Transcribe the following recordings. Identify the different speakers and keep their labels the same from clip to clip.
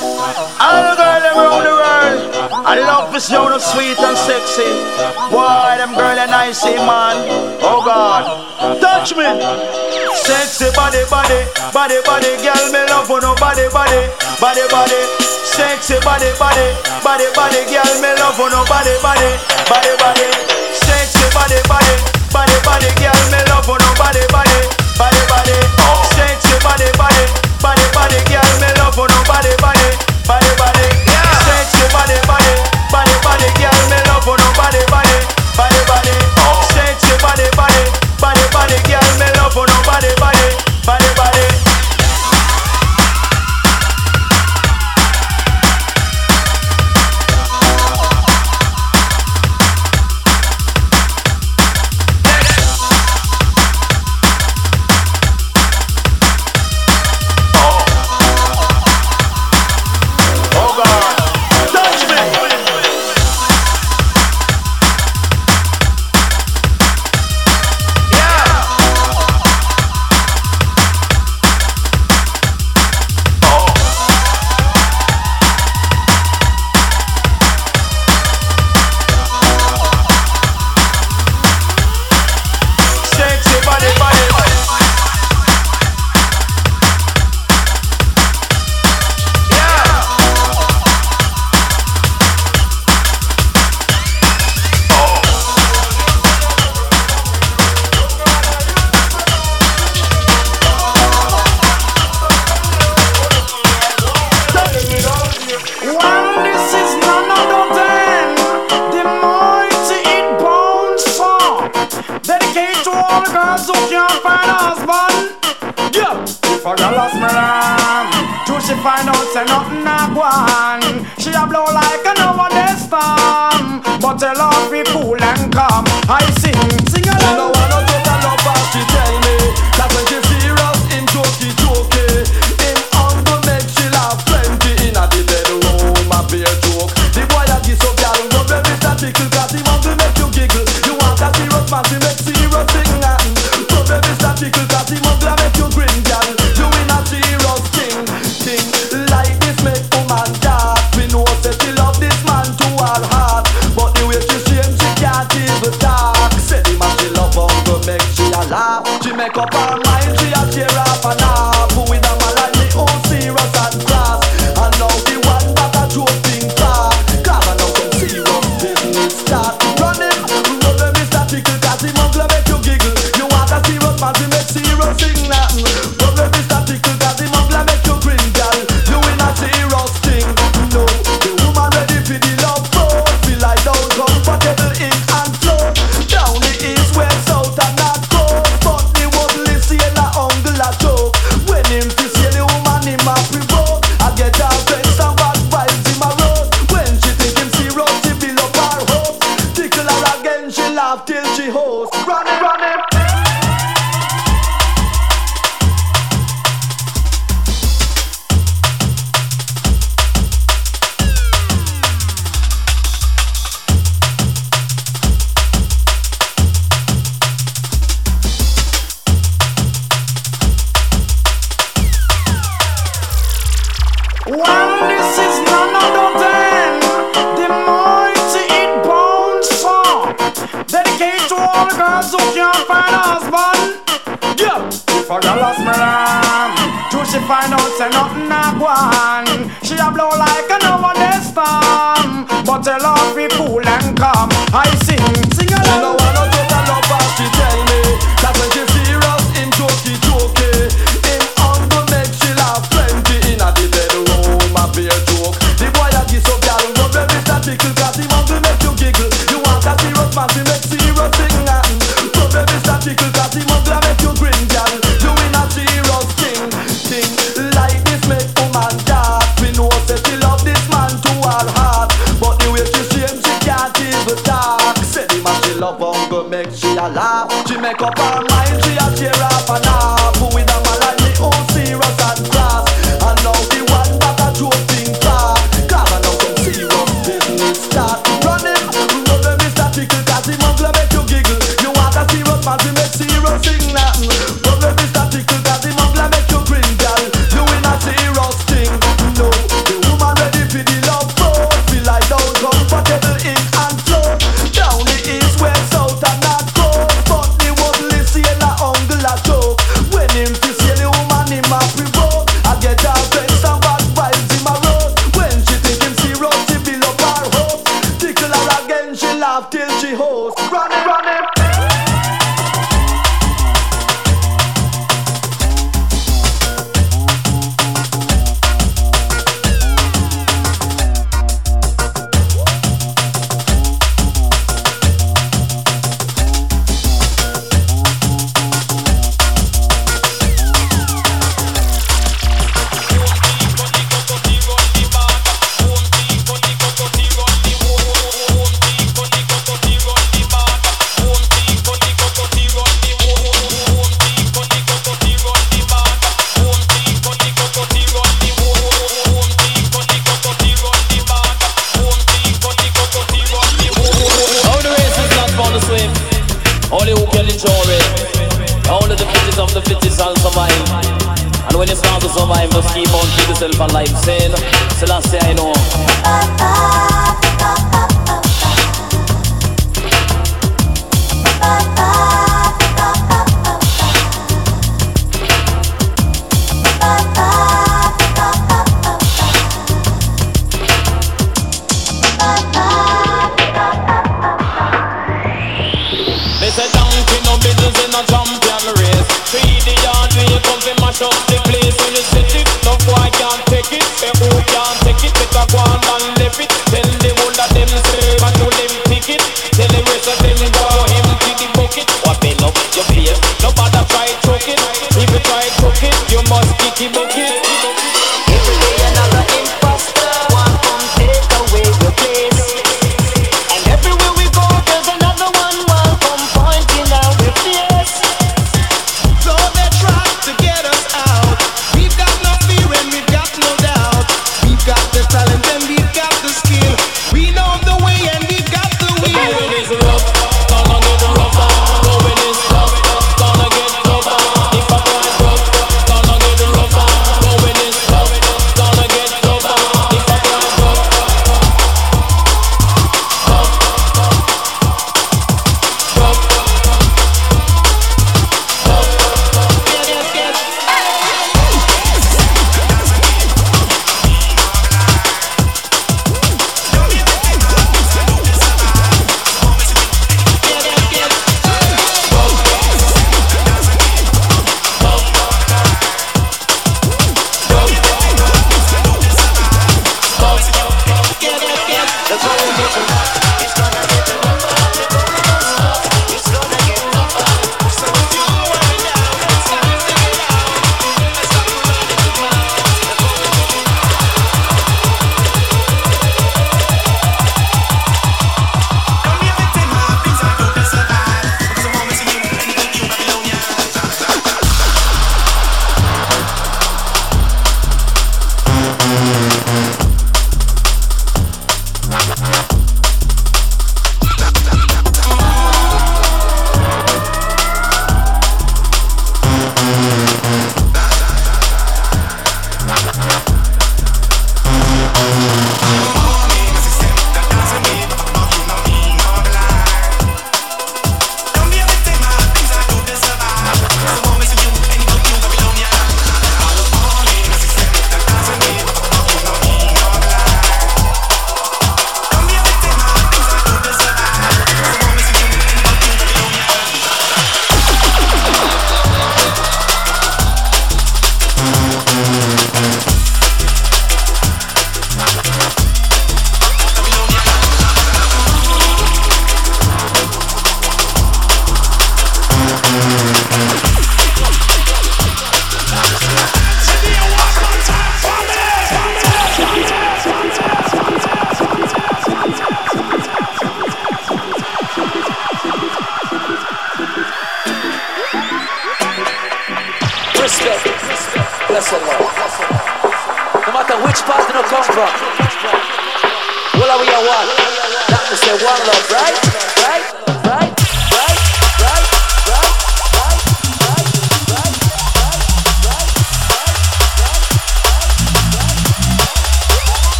Speaker 1: All the girls around the world, I love this young, sweet and sexy. Why them girls are nicey, man. Oh God, touch me. Sexy body, body, body, body, girl, me love for nobody, body, body, body, body. Sexy body, body, body, body, girl, me love for nobody, body, body, body, body. Sexy body, body, body, body, girl, me love for nobody, body, body, body, body. Sexy body, body body, body, girl, me love for nobody, body, body, body, body. Yeah. Sexy body, body, body, body, girl, me love for nobody, body, body, body, body. Oh. Sexy body, body, body, body, girl, me love for nobody, body, body, body, body.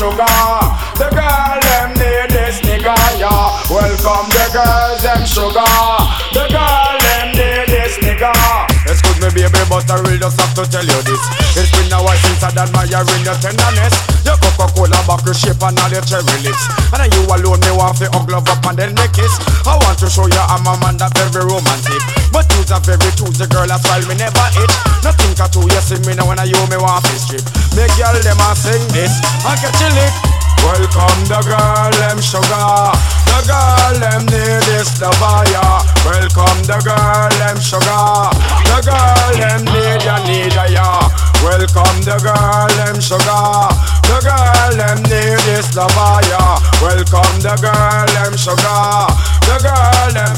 Speaker 2: Sugar. The girl them need this nigga, yeah. Welcome the girls, them sugar. The girl,
Speaker 3: baby, but I really just have to tell you this. It's been a while since I'd admiring your tenderness. Your Coca-Cola bottle shape and all your cherry lips. And then you alone, me want to hug love up and then make kiss. I want to show you I'm a man that very romantic. But you's a very choosy girl, that's why me never itch. Nothing can do you see me now when I you me want to strip. Make girl them a sing this and get you lick.
Speaker 2: Welcome the girl, them sugar. The girl, them need this the fire. Welcome the girl, them sugar. The girl, them need ya, need ya, yeah. Welcome the girl, them sugar. The girl, them need this the fire. Welcome the girl, them sugar. The girl, them.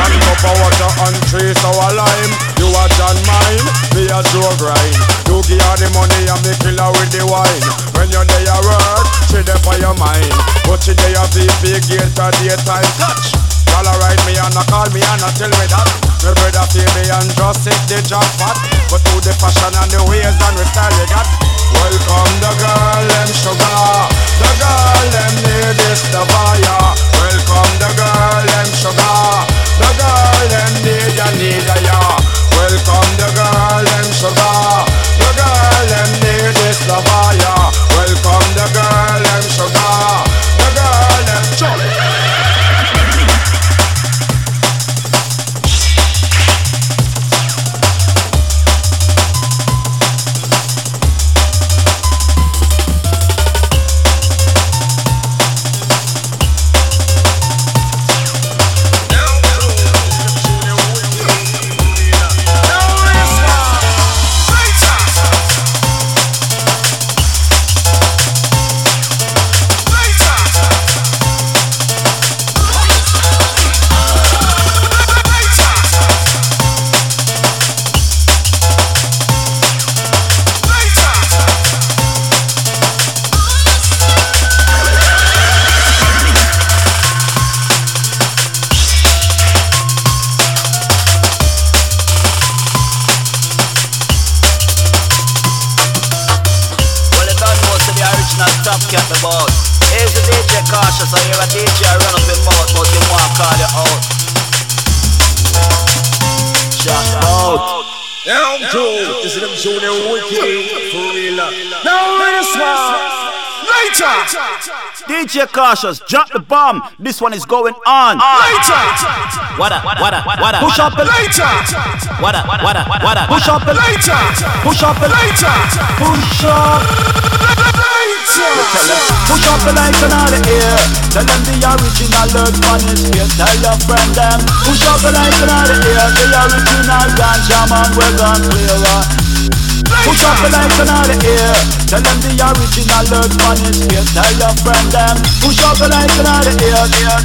Speaker 3: One cup of water and three sour lime You a John mine, me a Joe grind You give her the money and me kill her with the wine When you're there at work, she there for your mind But she there VP gate for daytime touch Y'all a me and a call me and a tell me that My brother feel me and just hit the jackpot But through the fashion and the ways and the style you got
Speaker 2: Welcome the girl, them sugar. The girl, them need this the fire. Welcome the girl, them sugar. The girl, them need ya, need ya, yeah. Welcome the girl, them sugar. The girl, them need this the fire.
Speaker 4: This is them junior wicked for real.
Speaker 2: Now this one. Later.
Speaker 4: DJ Cautious, drop the bomb. This one is going on.
Speaker 2: Later.
Speaker 5: What up, what up, what up?
Speaker 4: Push up the
Speaker 2: Later.
Speaker 5: What up, what up, what up?
Speaker 4: push up the
Speaker 2: Later.
Speaker 4: push up the
Speaker 2: Later.
Speaker 4: push up.
Speaker 2: The later.
Speaker 4: Push up the lights and all the air. Tell them the original Lord man is here. Tell your friend them. Push up the lights and all the air. The original ganja man we're gonna clear Push up the lights and all the air. Tell them the original Lord man is here. Tell your friend them. Push up the lights and all air.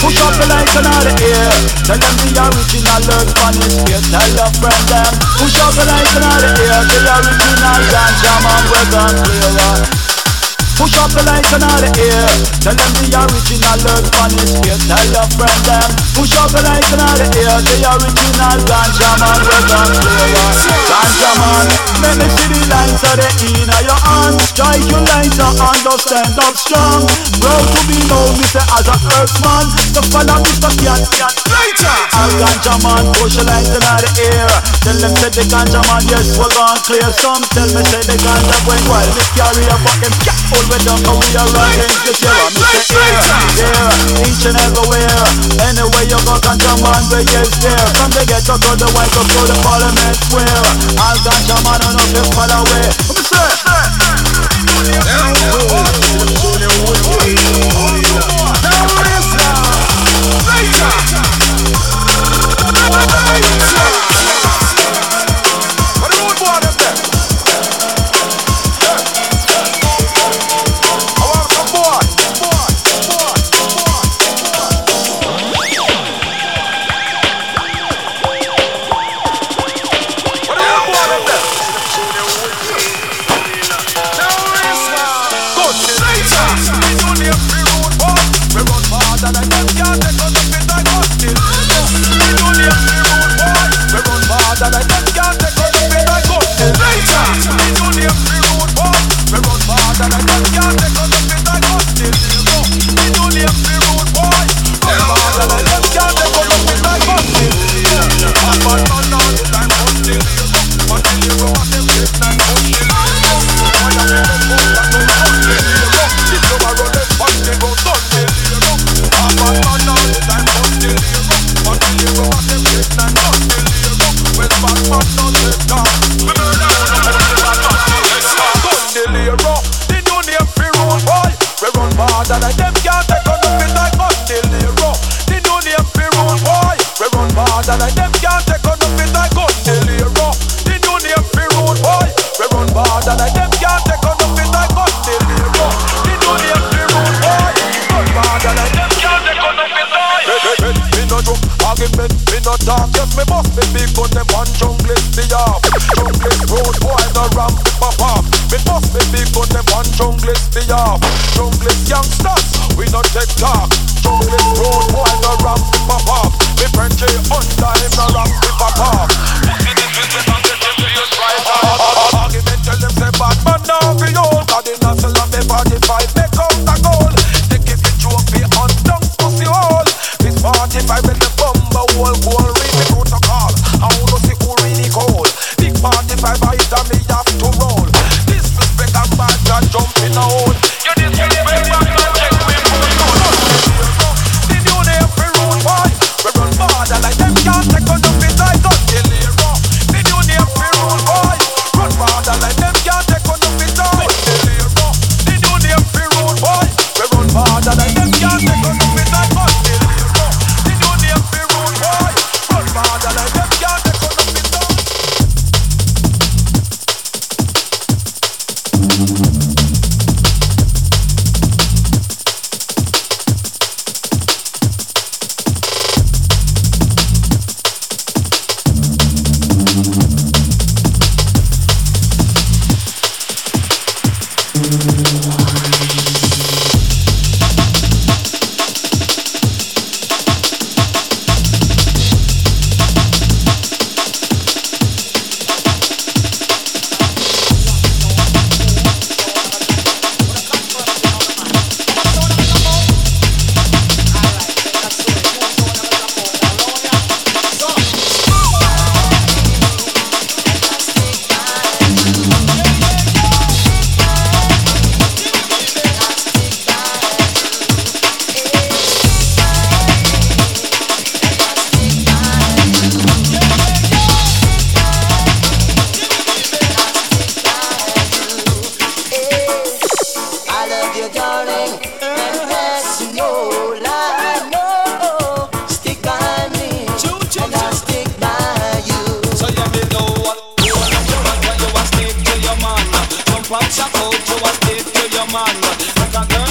Speaker 4: Push up the lights and all the air. Tell them the original Lord man is here. Tell your friend them. Push up the lights and all the air. The original ganja man we're gonna clear. Push up the lights and all the air. Tell them the original Lord man is here. Tell your friend them. Push up the lights and all the air. The original ganja man we're gonna clear. Ganja man, let me see the lights of the in your hand. Strike your lights and understand up strong. Proud to be known, Mr. as a earthman. The follow Mr. Cat Cat.
Speaker 2: Later.
Speaker 4: All ganja man, push the lights in the air. Tell them say the ganja man, yes, we're gonna clear some. Tell me say the ganja went wild. Me carry a fucking cat way down, and we are running the terror. Say air, air, each and everywhere. Anywhere you go, ganja man, we yes there. From the ghetto to the white up to the parliament square. All ganja man, on up the fall away. Me say.
Speaker 2: Later.
Speaker 4: I out, so I did to your mind Like a girl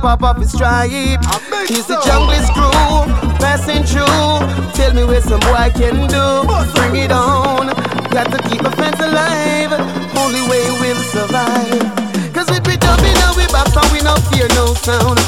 Speaker 6: pop off his stripe. He's the jungle crew, passing through. Tell me where some boy can do. Bring it on. Got to keep a fence alive. Only way we'll survive. Cause we be jumping and we back and we no fear no sound.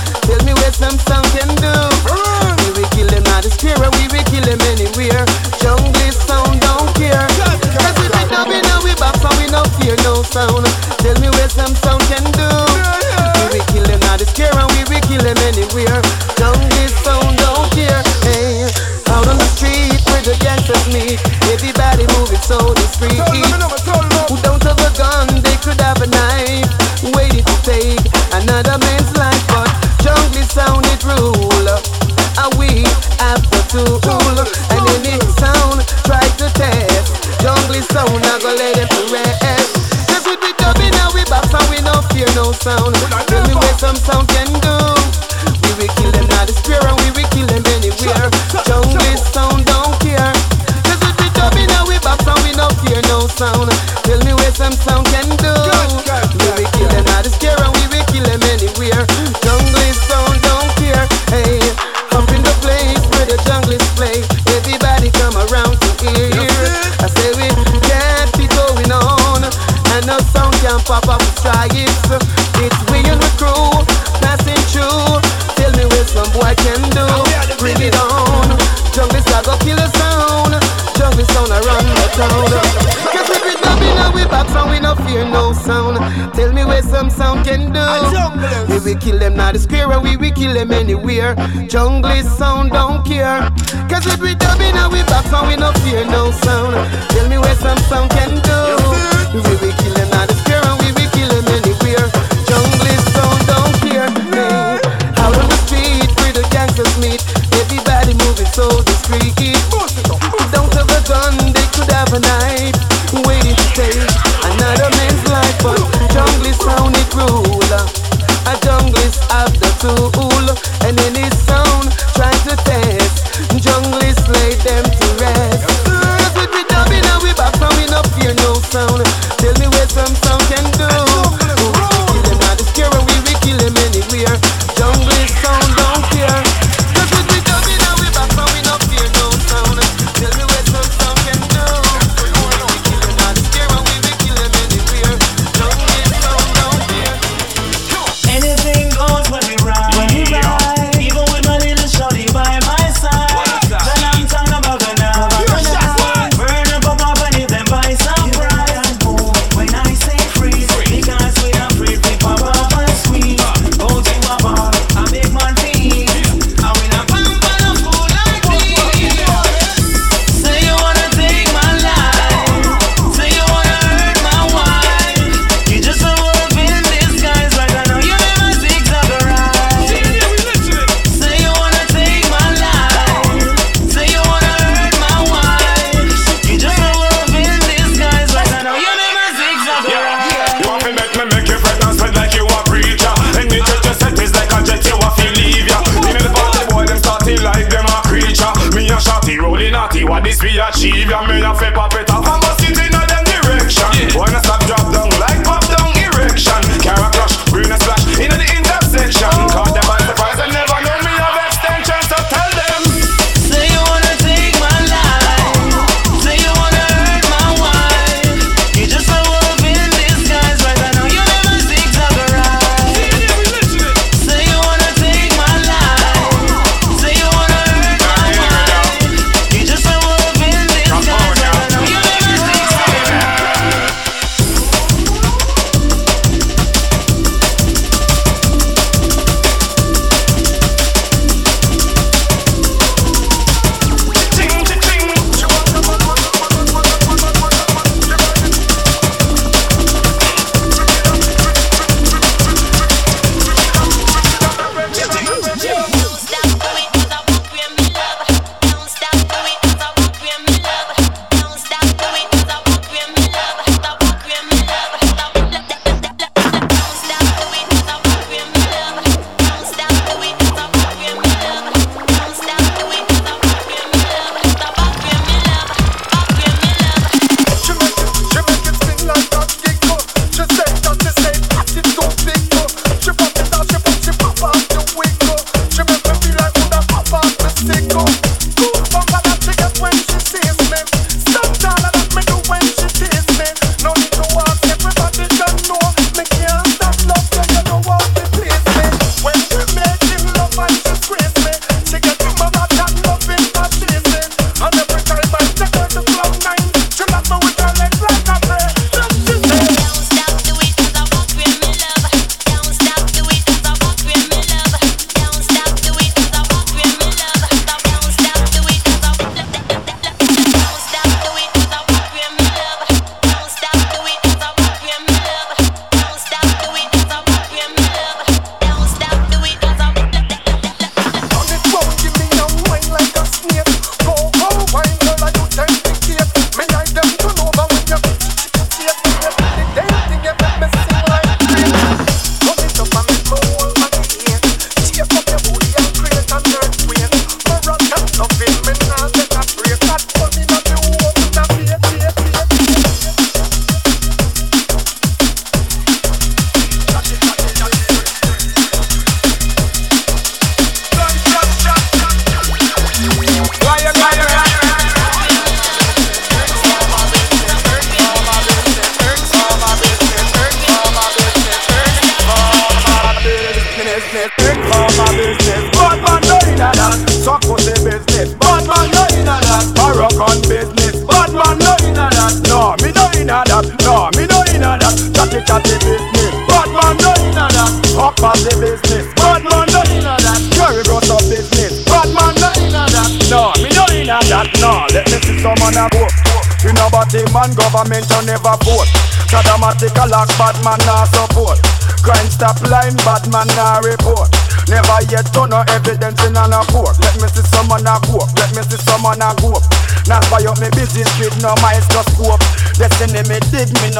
Speaker 6: Tell me where some sound can do. We will kill them now the square and we will kill them anywhere. Jungle sound don't care. Cause if we dubbing and we box and we no fear no sound. Tell me where some sound can do. We will kill them now the square and we will kill them anywhere. Jungle sound don't care. Hey, out on the street where the gangsters meet. Everybody moving so discreet. Don't have a gun, they could have a knife. Waiting to take another man's life. But jungle sound have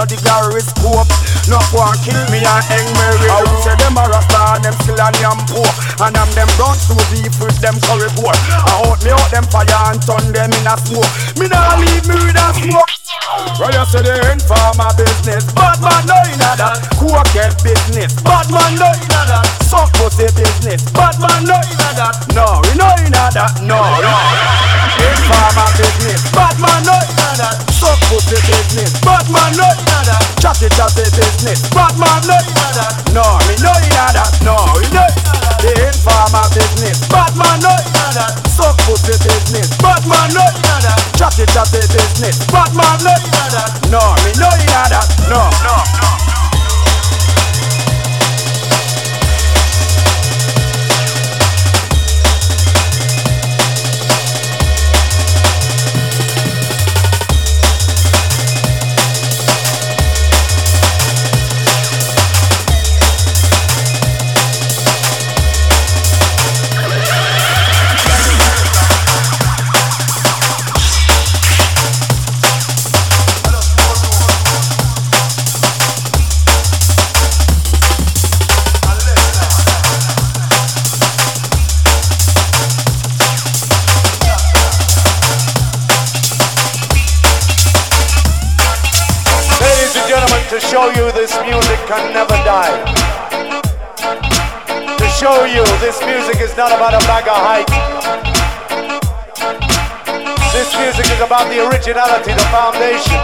Speaker 3: inna the gyroscope. No one kill me and hang me. I would say them a star. them still a yam poor. And I'm them brown so deep with them curry poor. I hold me out them fire and turn them in a smoke. Me nah leave me with a smoke. Well, you say they ain't business, bad man no in that. crooked business, bad man no in that. Suck pussy business, bad man no in that. No, we no in that. No, no. Ain't business, bad man no in that. Suck pussy business, bad man no in that. Chatty chatty business, bad man no in that. No, we no in that. No, we no the informer business. Bad man no inna that. Suck pussy business. Bad man no inna that. Chatty chatty business. Bad man no inna. No, me no inna that. No, no.
Speaker 7: originality, the foundation.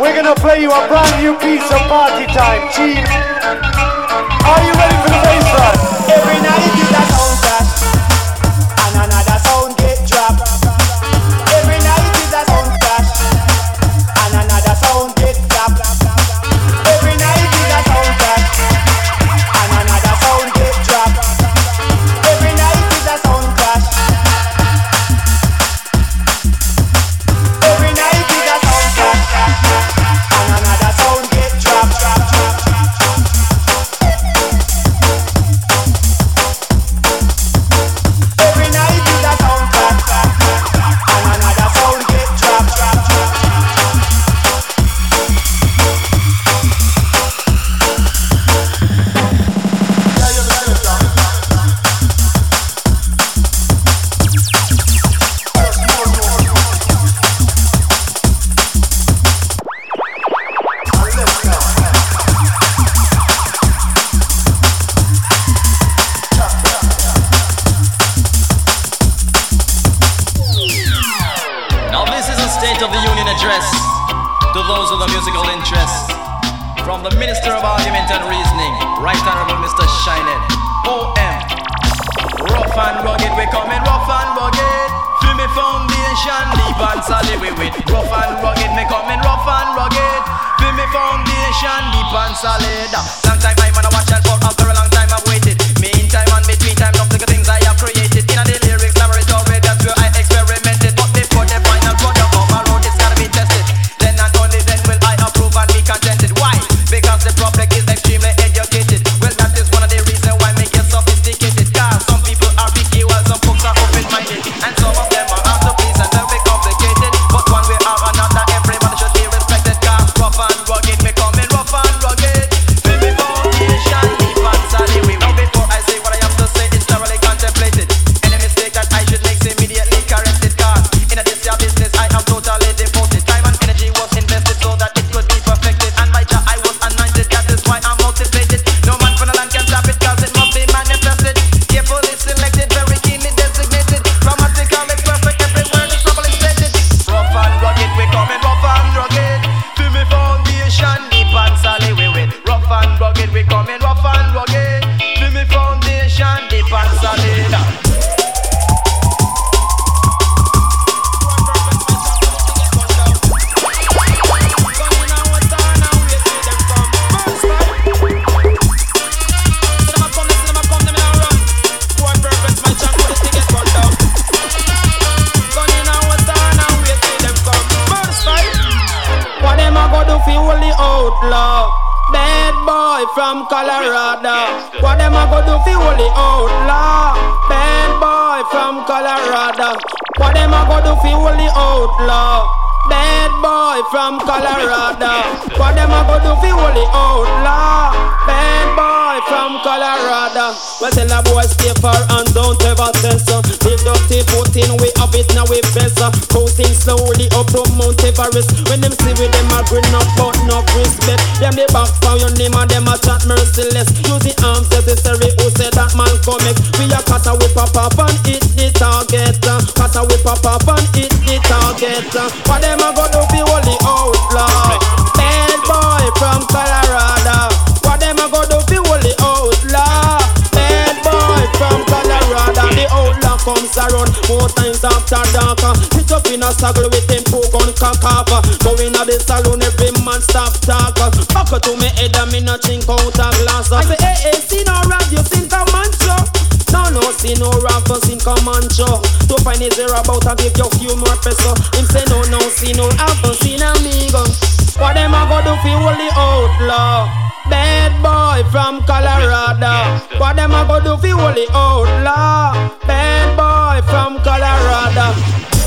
Speaker 7: We're gonna play you a brand new piece of party
Speaker 8: time,
Speaker 9: cheese. Comes around more times after dark. Hit up in a circle with them two gun cock. Go in a the saloon, every man stop talk. Back to me head and me not think out a glass. I say, hey, hey, see no rap, you think a man show. No, no, see no rap, sin come and show. To find is there about to give you few more peso. Him say no, no, see no rap, sin amigo. What them a go do fi holy outlaw? Bad boy from Colorado. What them a go do fi holy outlaw? Bad boy from Colorado.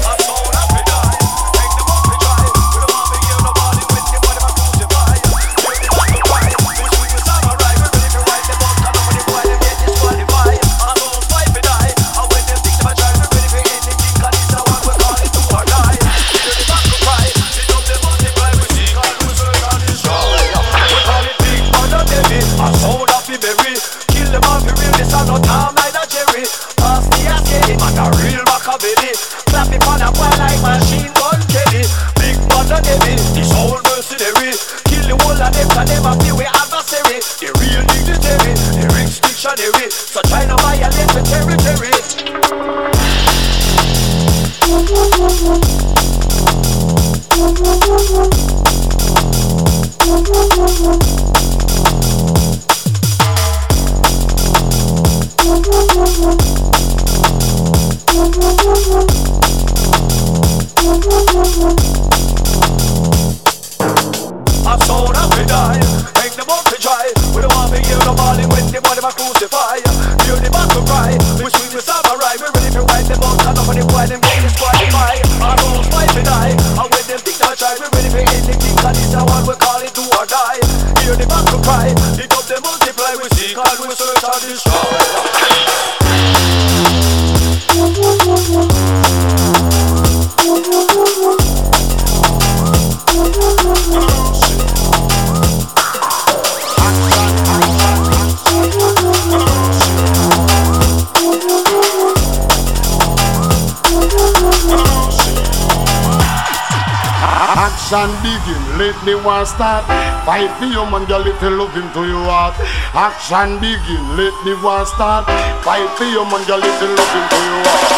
Speaker 10: The
Speaker 11: war start. Fight for your man, girl, if love him to your heart. Action begin, let the war start. Fight for your man, girl, if love him to your heart.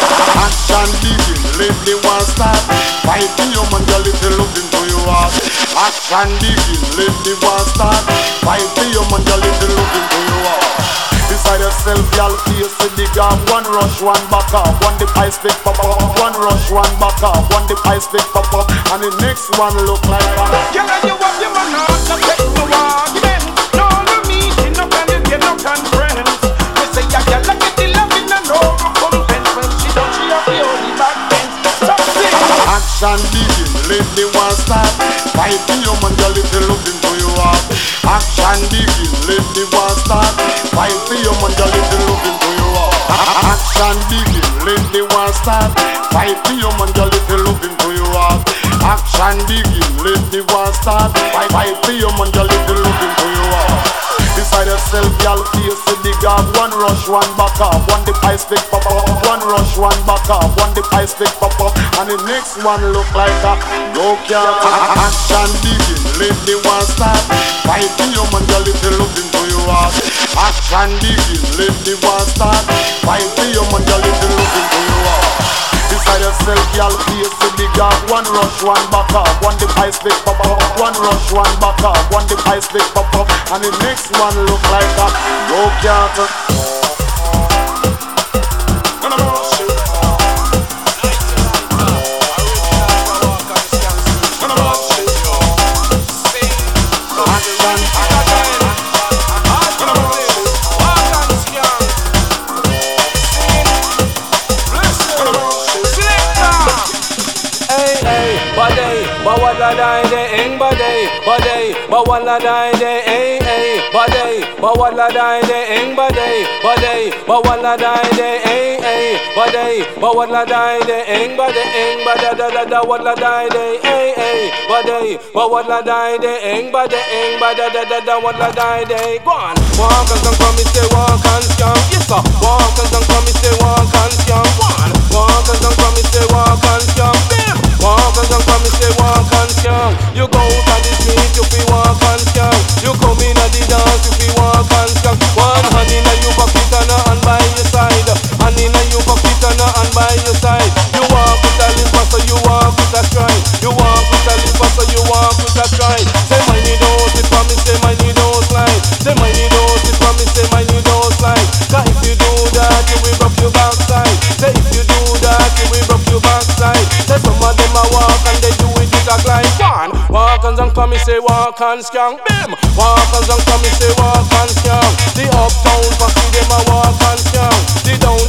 Speaker 11: Action begin, let the war start. Fight for your man, girl, if love him to your heart. Action begin, let the war start. Fight for your man, girl, if you love him to your heart. Decide yourself, y'all face the big arm One rush, one back up One the ice pick pop up One rush, one back up One the ice pick pop up And the next one look like a
Speaker 9: Girl, and you have your man out, no take no argument. No, no meeting, no can you get no conference. You say, yeah, girl, I get the loving and no recompense. When she done, she have the only back bench.
Speaker 11: Action begin, let the war start Fight for your man, girl, if you love him to your heart. Action begin, let the war start Fight for your man, girl, if you love him to your heart. Action begin, let the war start Fight for your man, girl, if you love him to your heart. Action begin, let the war start Fight, for your man, girl, if you love him to your heart Decide yourself, y'all face the big up One rush, one back up One the ice pick pop up. One rush, one back up One the ice pick pop up. And the next one look like a No can't Action begin, let the war start. Fight for your man, girl, if you love him to your heart. Action begin, let the war start. Fight for your man, girl, if you love him to your heart Decide yourself, y'all face the big up One rush, one back up. One the ice pick pop up. One rush, one back up. One the ice pick pop up. And the next one look like a No can't
Speaker 12: Bawala die de eh eh body Bawala die de eng body body Bawala die de eh eh body Bawala die de eng body eng body da da da wala die de eh eh body Bawala die de eng body eng body da da da wala die de. Go on. Walk and come come say walk and scam Yes sir. Walk and come come say walk and scam One Walk and come come say walk and scam Walk and come say walk and scam You go out on the street you feel walk and scam you come in at the dance you walk and skank One hand in a you pocket and a hand by your side. Hand in a you pocket and a hand by your side. You walk with a limp so you walk with a stride. You walk with a limp so you walk with a stride. Say my knee don't for me, say my knee don't slide. Say my knee don't for me, say my knee don't slide. Cause if you do that you will broke your backside. Say if you do that you will broke your backside. Say some of them a walk and they do it with a glide walk and come me say walk and skank Bim, Walk and come me say walk and scam. The uptown posse them a walk and scam. The downtown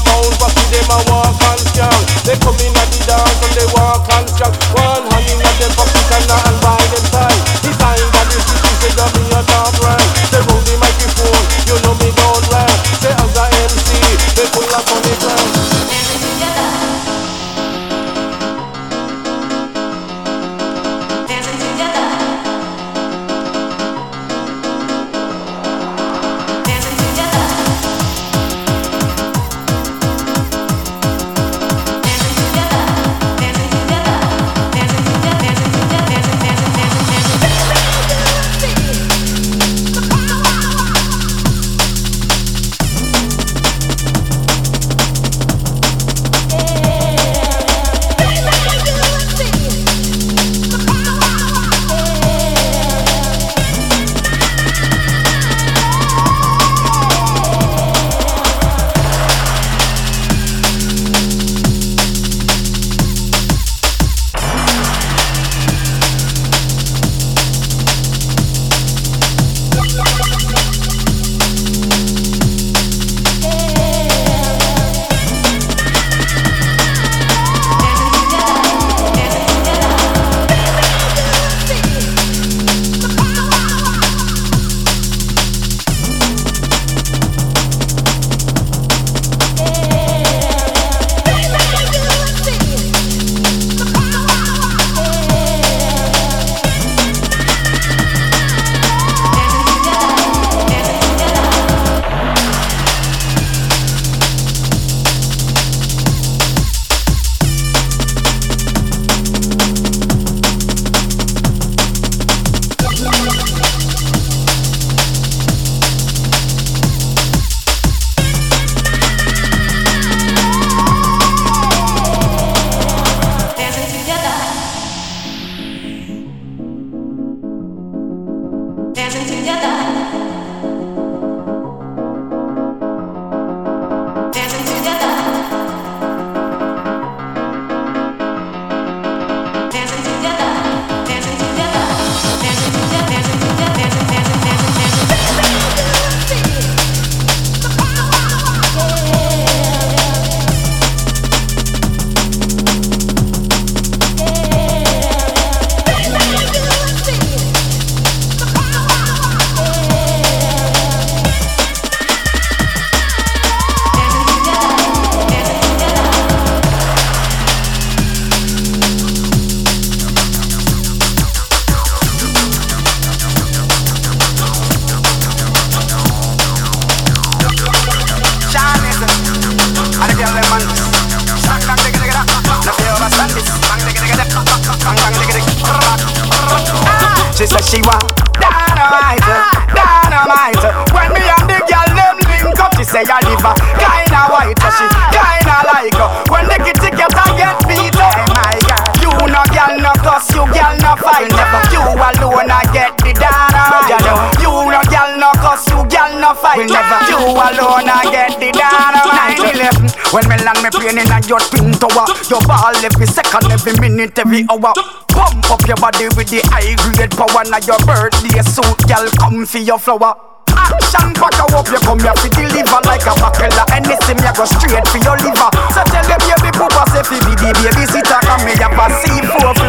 Speaker 12: me
Speaker 13: land me plane in a your twin tower. Your ball every second, every minute, every hour. Pump up your body with the high grade power. Now your birthday suit, girl, come for your flower. Action back up, you come here to deliver. Like a buckler Anything you go straight for your liver. So tell the baby poopa say fi be the baby sitter Come me have a C4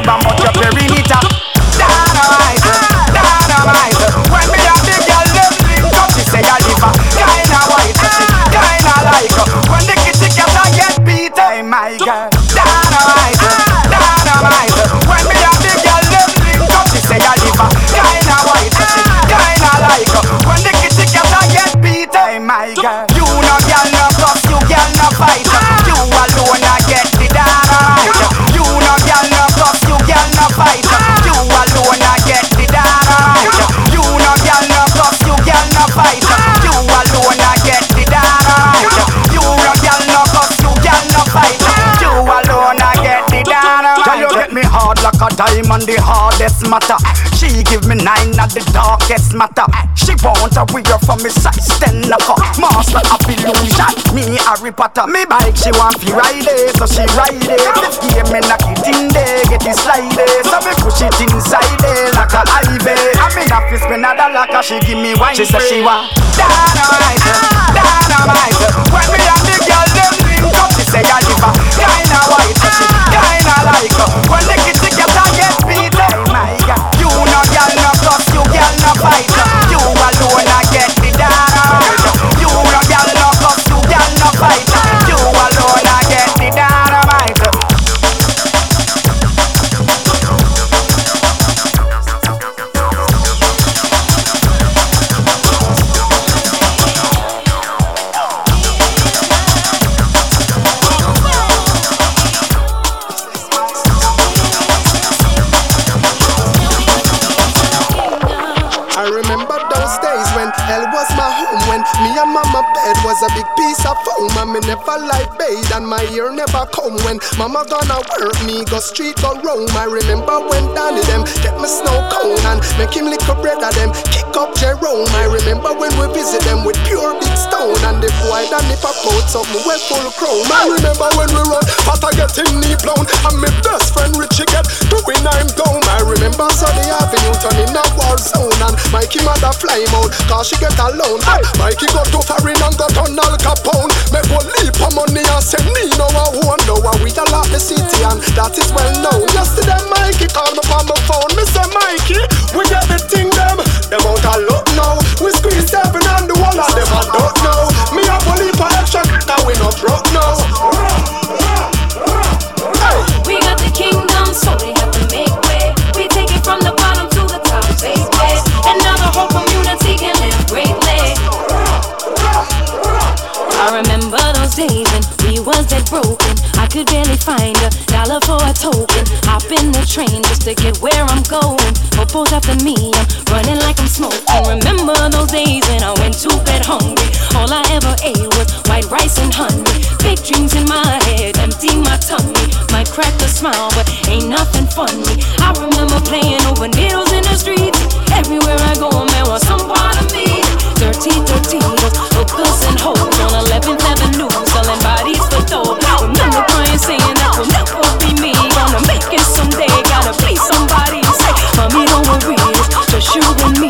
Speaker 13: matter. She give me nine at the darkest matter. She want a wear from me size ten cut Master of illusion Me Harry Potter. Me bike she want fi ride it So she ride it. This game me knock it in there Get it slide it So me push it inside it Like a highway. I mean I fi spend a dollar Cause she give me wine She say she want Dynamite Dynamite. When me and the girl them link up She say I live a kinda white So she kinda like When the fight
Speaker 14: bed was a big piece of foam And me never like bathe and my ear never come When mama gonna work me go street go roam. I remember when Danny them get me snow cone And make him lick a bread of them up Jerome. I remember when we visit them with pure big stone. And the boy Danny pop out something well full chrome. I remember when we run Potter get him knee blown. And my best friend Richie get doing I'm down I remember Sunny Avenue turning a war zone. And Mikey mother fly out Cause she get alone. Hey. Mikey go to foreign and got on Al Capone. Make one leap of money and send me no a one No and we a lot the city. And that is well known. Yesterday Mikey called me on my phone. Me say Mikey, we get the thing them Them out a look now We squeeze seven and the one of them I don't know Me a bully for extra Now we not broke now
Speaker 15: We got the kingdom, so they have to make way. We take it from the bottom to the top, baby. And now the whole community can live greatly. I remember those days we was dead broken. I could barely find a dollar for a token. Hop in the train just to get where I'm going. Popo's after me, I'm running like I'm smoking. Remember those days when I went to bed hungry. All I ever ate was white rice and honey. Big dreams in my head, empty my tummy. Might crack a smile, but ain't nothing funny. I remember playing over needles in the streets. Everywhere I go, man, was some part of me. Dirty, dirty, hookers and hoes on 11th Avenue, selling bodies for dope. Remember crying, saying that will never be me. Gonna make it someday, gotta please somebody. Say, mommy, don't worry, just you and me.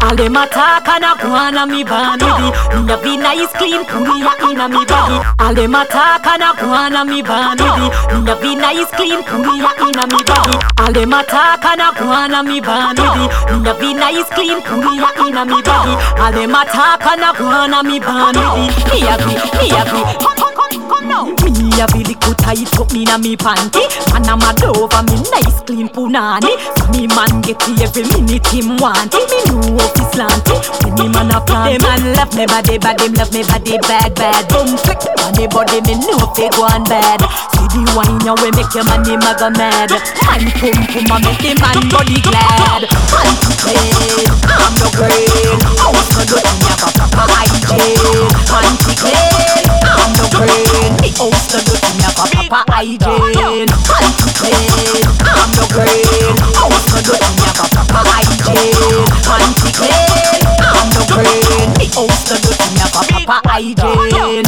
Speaker 16: All them attack and a go on a me vanity. Me a be nice clean pulling a in a me body. All them attack and a go on a me vanity. Me a be nice clean pulling a in a me body. All them attack and a go on a me vanity. Me a be nice clean pulling a in a me body. All them attack and a go on a me vanity. Me agree, me agree. Come, come, now. Me a be little tight up me na me panty. Man a mad over me nice clean punani. So me man get it every minute him want it. Me know of his slanty. When me man a plant Them man love me body bad Them love me body bad bad Boom click Money body me know they go on bad. See the wine you will make your money maga mad. Man pum pum a make the man body glad. Panty clean I'm no green House no dirty a proper hygiene. Panty clean I'm no green The house no dirty me a proper hygiene Panty clean I'm no green House no dirty me a proper hygiene Panty clean I'm no green The house no dirty me a proper hygiene.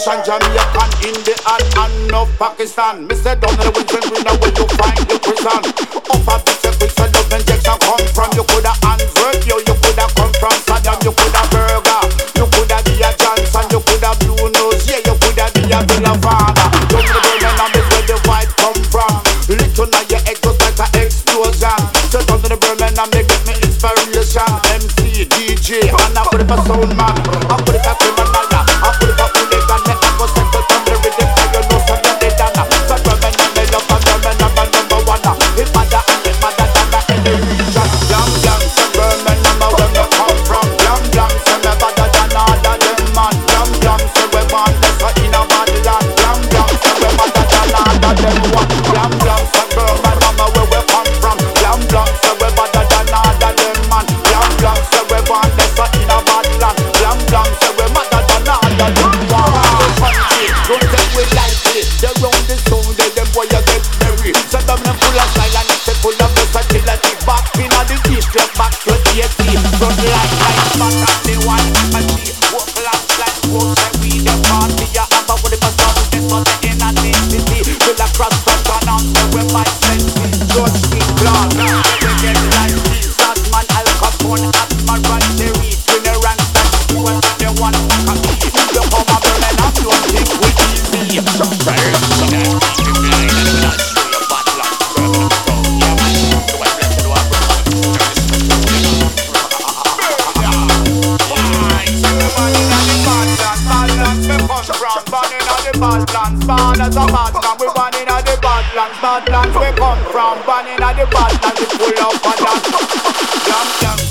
Speaker 13: Haitian, Jamaican, Indian, and of Pakistan. Mister say down the wintern we know where you find the prison. Offer best a quick set of injection come from. You coulda answered yo, you coulda come from Saddam, you coulda Burger, you coulda be a Johnson, you coulda Blue Nose, yeah, you coulda be a Villa Father. Don't the women on this where the white come from. Little now your egg just like an explosion. So down to the Birmingham, they get me inspiration. MC, DJ, and I put up a sound man. Badlands, fathers of Badlands. We born in the Badlands, Badlands. We come from born in the Badlands. We
Speaker 4: pull up and dance, jam, jam.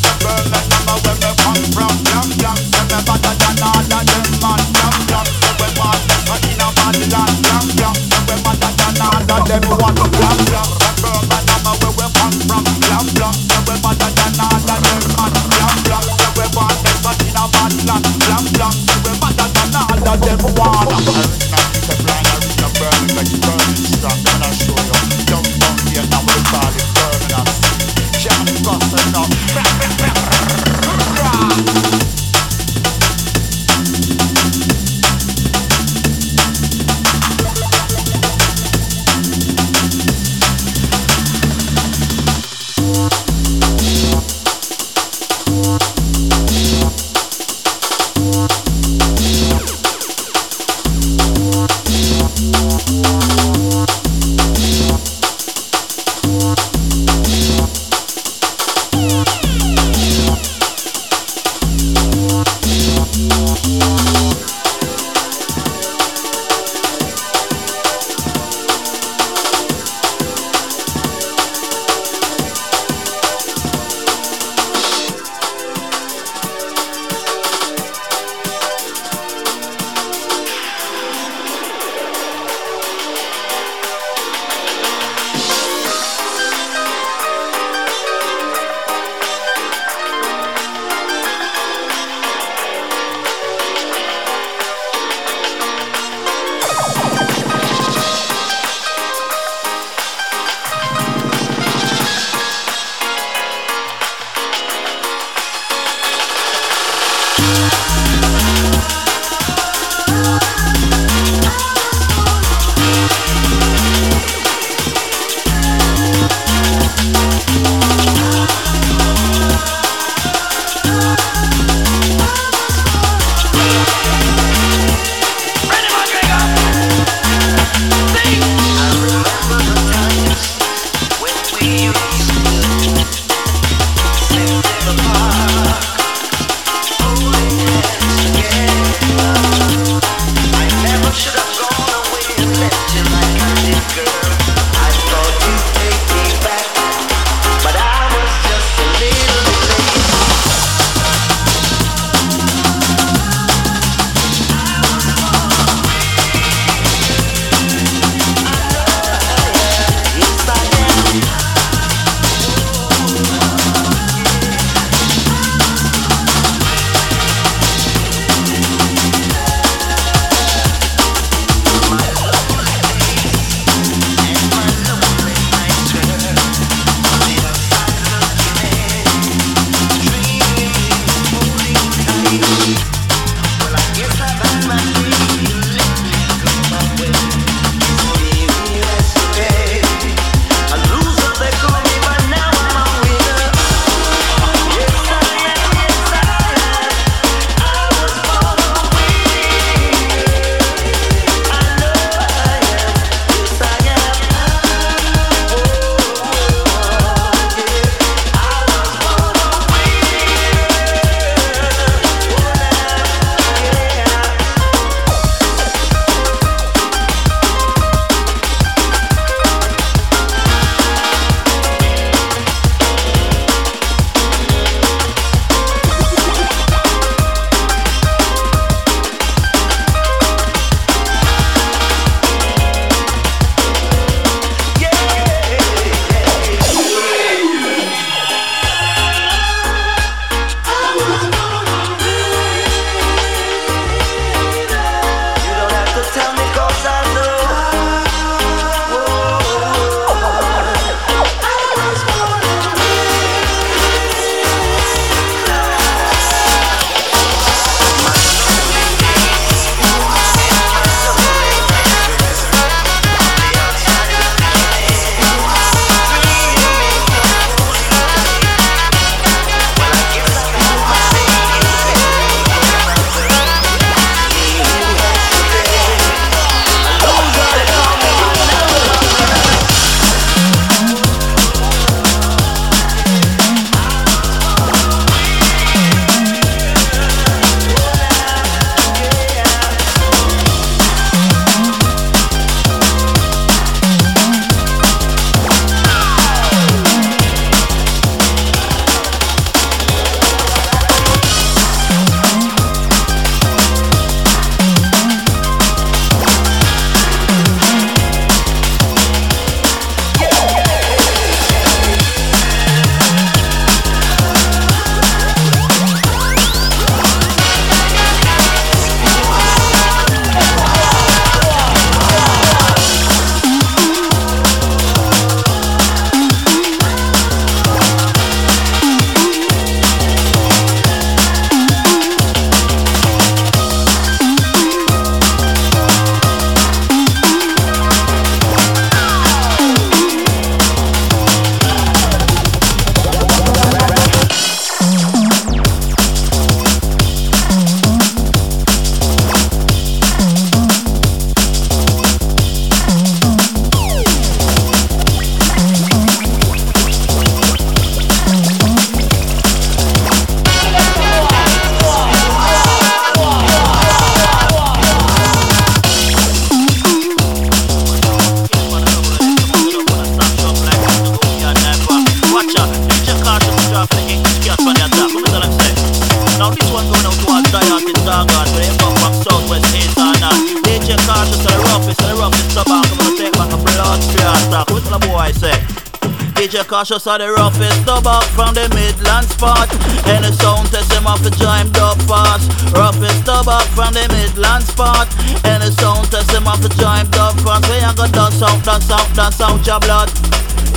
Speaker 4: Cautious of the roughest Stubborn from the Midland spot Any sound test him off the joint up fast. Roughest stubborn from the Midland spot Any sound test him off the joint up fast. We ain't got dance out, dance out, dance out your blood.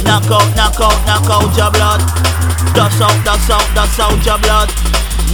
Speaker 4: Knock out, knock out, knock out your blood. Dance out, dance out, dance out your blood.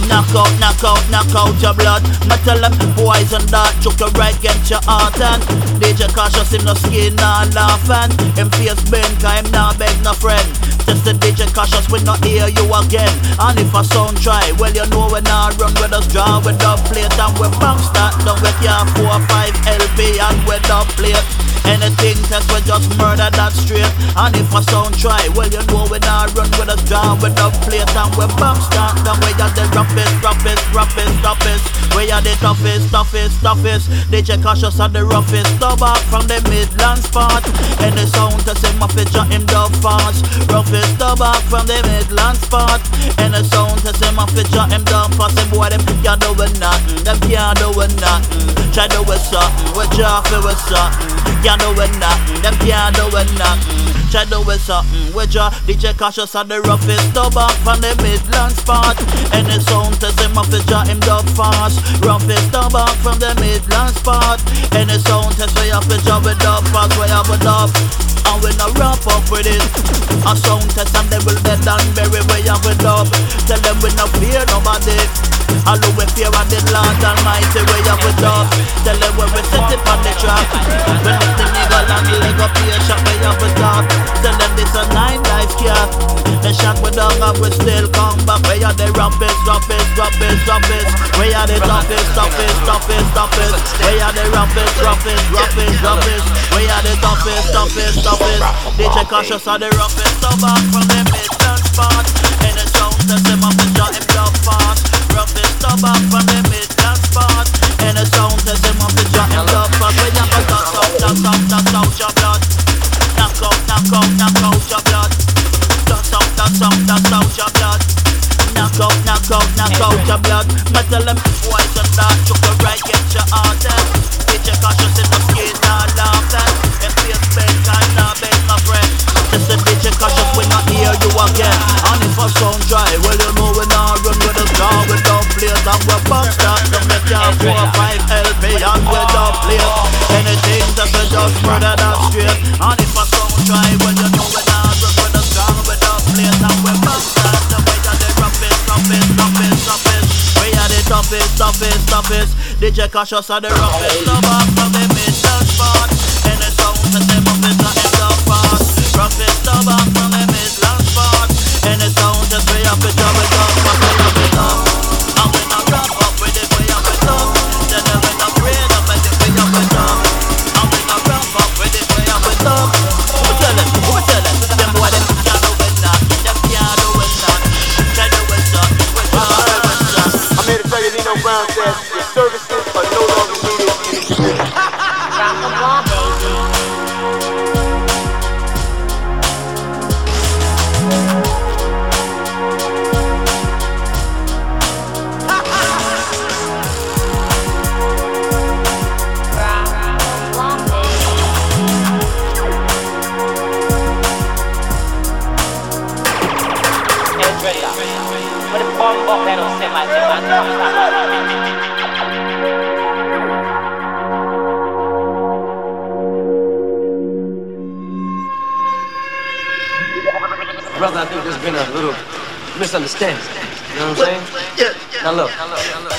Speaker 4: Knock out, knock out, knock out your blood. Me tell them boys and that choke your right against your heart and DJ cautious him no skin nah laughing. Him face bend cause him nah beg no friend. Just the DJ cautious we not hear you again. And if a sound try, well you know we not run with us draw with the plate and we bounce start down with your four or five LP and with the plate. Anything test we just murder that straight. And if a sound try, well you know we not run with us draw with the plate and we bounce start down with your the roughest, roughest, roughest, toughest. We are the toughest, toughest, toughest. DJ cautious are the roughest. Stubborn from the Midlands part. And the sound to say my picture him dub fast. Roughest stubborn from the Midlands part. And the sound to say my picture him dub fast. And boy them can't do nothing. Them can't do nothing. Try do with something. We jaw for something. Can't do nothing. Them can't do nothing. Try do with something. We jaw. DJ cautious are the roughest. Stubborn from the Midlands part. And the sound to say my picture him dub fast. Roughest stubborn from the Midlands part. And the sound test we have to job with dub fast. We have a dub. And we no wrap up with it. A sound test and they will dead and bury we have a dub. Tell them we no fear nobody. All we fear of the Lord Almighty we have a dub. Tell them when we set it on the track. When the thing nigga and the leg up here shot we have a dub. Tell them this a nine life cat. The shot we down and we still come back. We are the roughest, roughest, roughest, roughest. We are the toughest, toughest, toughest, toughest. We are the roughest, roughest, roughest, roughest. We are the toughest, toughest, toughest. DJ cautious are the roughest, stubborn from the Midland spot. And the sound test them up and shot him down Roughest, stubborn from the spot. And the sound up you sound, that sound your blood. Knock out, knock out, knock out your blood. Sound your blood. Knock out, knock out, knock out your blood. That took the right, your heart in the skin, you not beg my friend. A hear you again. Dry, well you and we bounce that. To make your four, five LP and we don't play. Anything that we just murder that straight. And if a sound dry, well you know we not with the star, we don't play and we bounce that. The way that they roughest, roughest, roughest, roughest. We are the toughest, toughest, toughest. DJ cautious are the roughest. Stubborn from the Midland spot. The sound that them up is the end of fast. Roughest, from the Midland spot. The sound that we drop it up, but we have it up.
Speaker 17: Misunderstanding. You know what I'm saying?
Speaker 1: Yeah.
Speaker 17: Now look. That's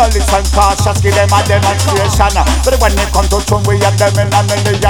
Speaker 11: no listen cautious, give them a demonstration. But when it come to tune, we have them in a million.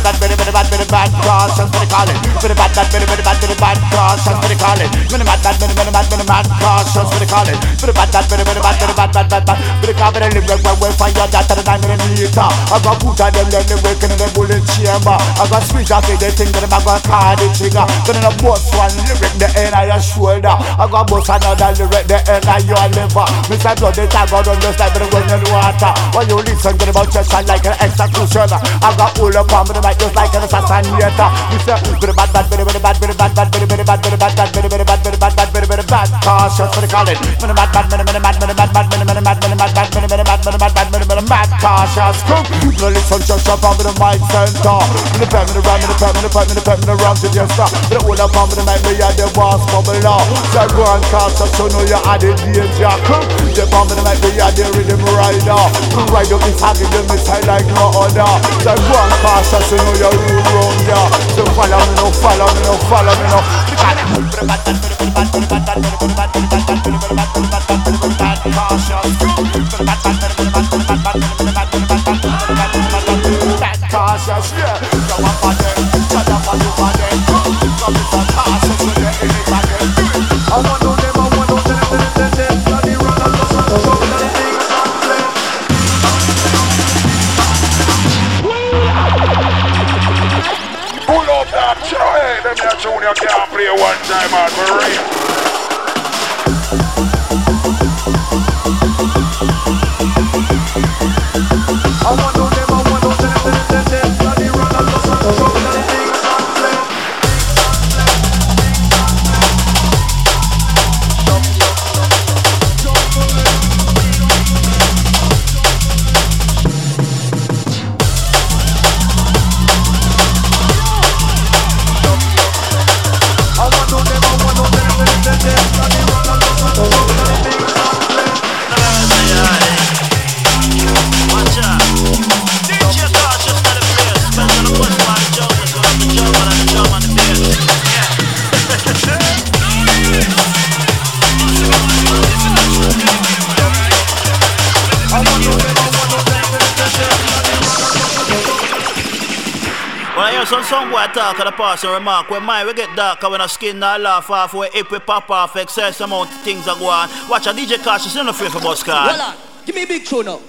Speaker 11: bad, bit bit bad, bit bad, cautious. Bit call it. Bit bad, bad, bit bit bad, bit bad, cautious. Bit call it. Bit bad, bad, bit bit bad, bit bad, cautious. Bit call it. Bit bad, bad, bit bit bad, bit bad, bad, bad, bad. Bit call it. Live where we find your data, the time in the meter. I got put on them, then they working in the bullet chamber. I got switch off the thing, then I got card the trigger. Then I bust one lyric, the end of your shoulder. I got bust another lyric, the end of your liver. Mr. Blood, they tag out on the side, but when in water. When you listen to the about just like an execution. I got all up on the mic just like an assassinator. Mr. Bit bad, bad, bit bad, bit bad, bad, bit bad, bad, bit bad, bad, bit bad, bad, bit bad, bad, bit bad, bad. Cautious for the. Bit bad, bad, bit bad, bad, bit bad, bad, bit bad, bad, bit bad, bad, bit bad, bad, bit bad, bad, bit bad, bad. Cautious, come. No listen, just up on the mic center. The pen, the me the pen, the pen, the pen, the rhyme to stop. Me the all up on the mic, me are the boss bubble now. So go and cautious, so know you are the danger. The bomb in the mic, me are the rhythm rider. Ride up the target, them me style like no other. So go and cautious, so know you rule round ya. So follow me, no follow me, no follow me, no. Cautious, yeah. So I'm on them, shut up on you on them. Come with some cautious when you're in it again. I
Speaker 12: Junior can't play one time for real.
Speaker 4: When I hear some boy talk at the pass and remark when mine we get darker when our skin not laugh off where if we pop off excess amount of things are going Watch a DJ cautious in the free for bus car
Speaker 1: Hold on. Uh, give me a big tune now.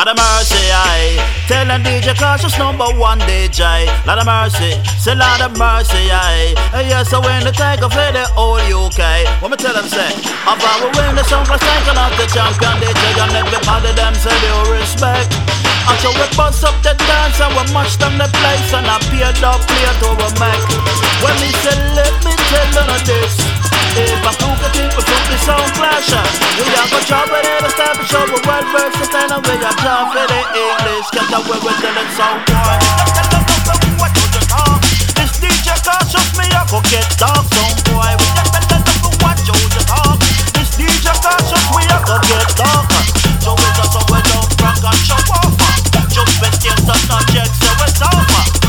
Speaker 4: Lot of mercy, I tell them DJ cautious number one DJ. Lot of mercy, say lot of mercy, I. Yes, I win the tiger for the whole UK. What me tell them say? If I win the song class title of the champion DJ, and everybody them say they respect. And so we bust up the dance and we match them the place and I pay the plate over Mac. When me say let me tell you this. If I the people from the sound clash We are gonna job with it, establish show we well versatile And we are for the English. Get away with telling sound boy What you talk? This DJ cautious me, I go get dark Sound boy, we just tell them what you you talk This DJ cautious me, I go get dark So we just so we don't rock and show off. Just maintain some subjects so it's over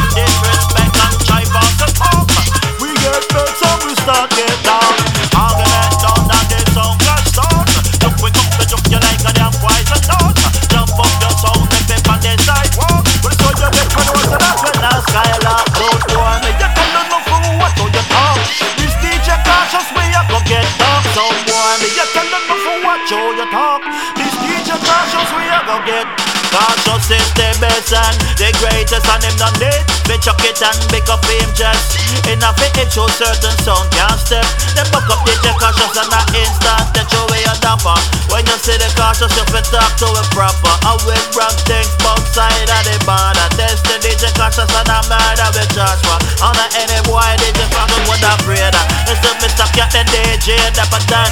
Speaker 4: me I go get. Cautious is the best and the greatest and him done it They chuck it and make up him just Enough it show certain sound can't step. They buck up the cautious and that instant. Show where you dapper. When you see the cautious you fit talk to it proper. I will rock things both side of the border Test the DJ cautious and I murder with Joshua On the any boy DJ cautious with a brother It's the Mr. Captain DJ Dapper Dan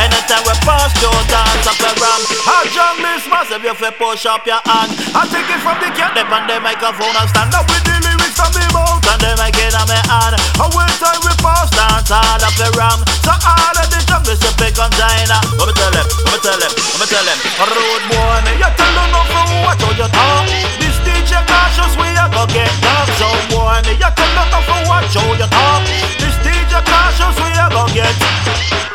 Speaker 4: Anytime we pass through dance up the ram How young this massive you fi push up your hand. I take it from the cat, them and the microphone and stand up with the lyrics from the mouth and the mic in me hand. I will time we pass dance all up the ram. So all of the time is a big on China. Let me tell them, let me tell them, let me tell them. Road boy, me you tell not no for what you talk. This DJ cautious, we are go get dark. So boy,
Speaker 1: me you tell not no for what you talk. This DJ cautious, we are go get.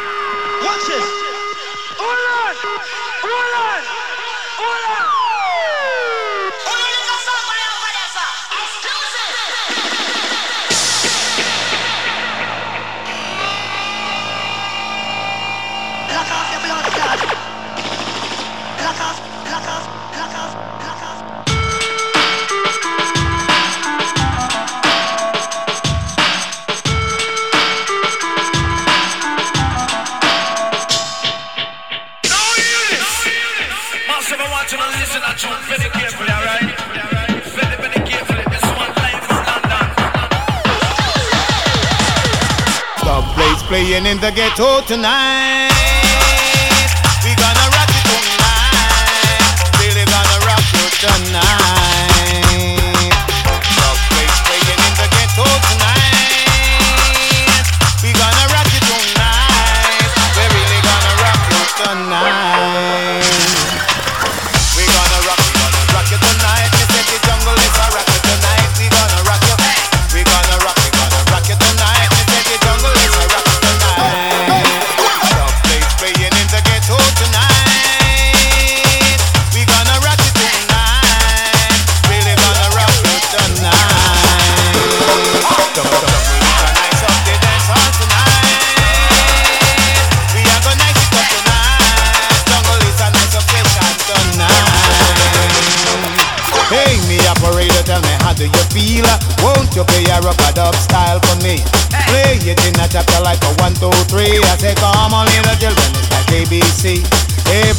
Speaker 18: playing in the ghetto tonight.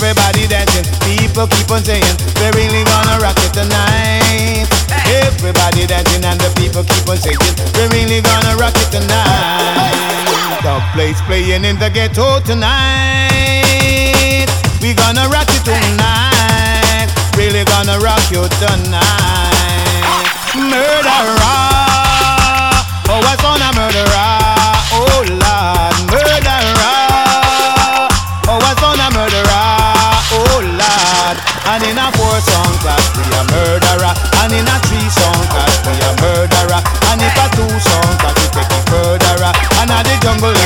Speaker 18: Everybody dancing, people keep on saying they really gonna rock it tonight. Hey. Everybody dancing and the people keep on saying they really gonna rock it tonight. The place playing in the ghetto tonight. We gonna rock it tonight. Really gonna rock you tonight. Murderer, oh what's on a murderer?
Speaker 19: But.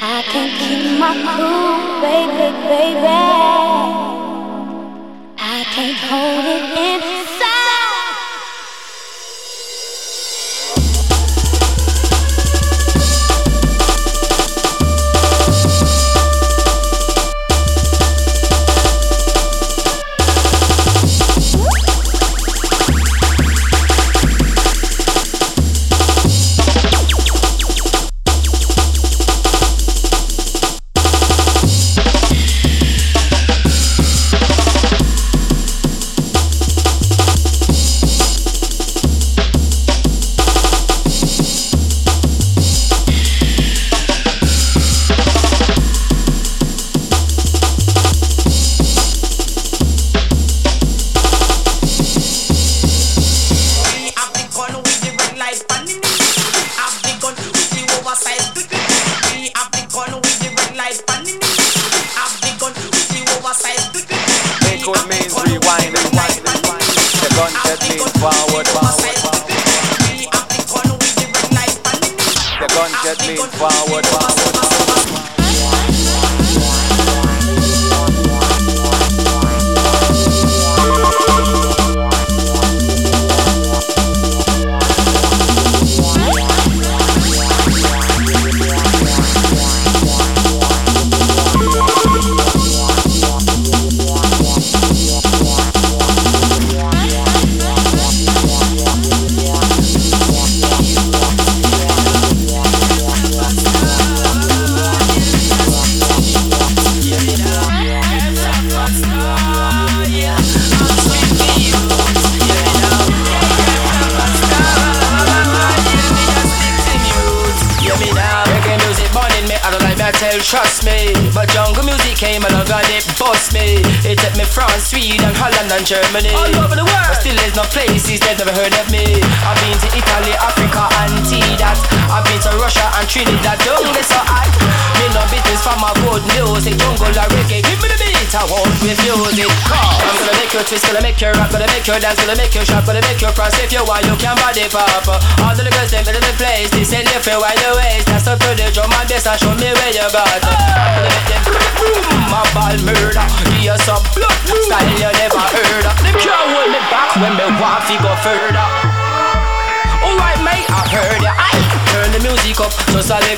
Speaker 19: I can't keep my cool, baby, baby. I can't hold it inside.
Speaker 20: Make
Speaker 8: you dance, gonna make you shout, gonna make you cross. If you want, you can body pop. All the girls them in the place, they say you while you waist. That's up to the drum and bass and show me where you got.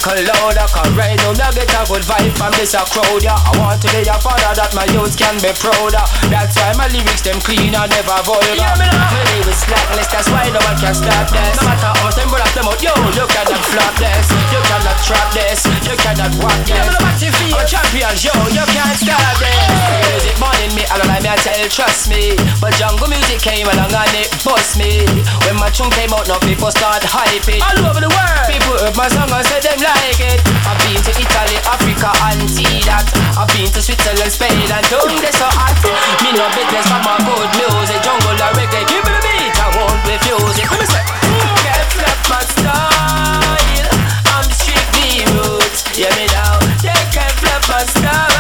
Speaker 8: A little louder. Cause right now, me get a good vibe from this a crowd, yeah. I want to be a father that my youth can be prouder. That's why my lyrics them clean and never vulgar. Yeah, me now. My name is slackless, that's why no one can stop this. No matter how much them brothers them out, yo, you cannot flop this. You cannot trap this. You cannot walk this. Yeah, me know you feel. Oh, I'm a champion, yo, you can't stop this. Music burning me, I don't like me, I tell, trust me. But jungle music came along and it bust me. When my tune came out, now people start hype it. All over the world, people heard my song and said them like like it. I've been to Italy, Africa, and see that. I've been to Switzerland, Spain, and down this so hot. Me no business for my good music, jungle or reggae. Give me the beat, I won't refuse it. Let me say, get left my style. I'm strictly roots, yeah me now. Yeah, get left my style.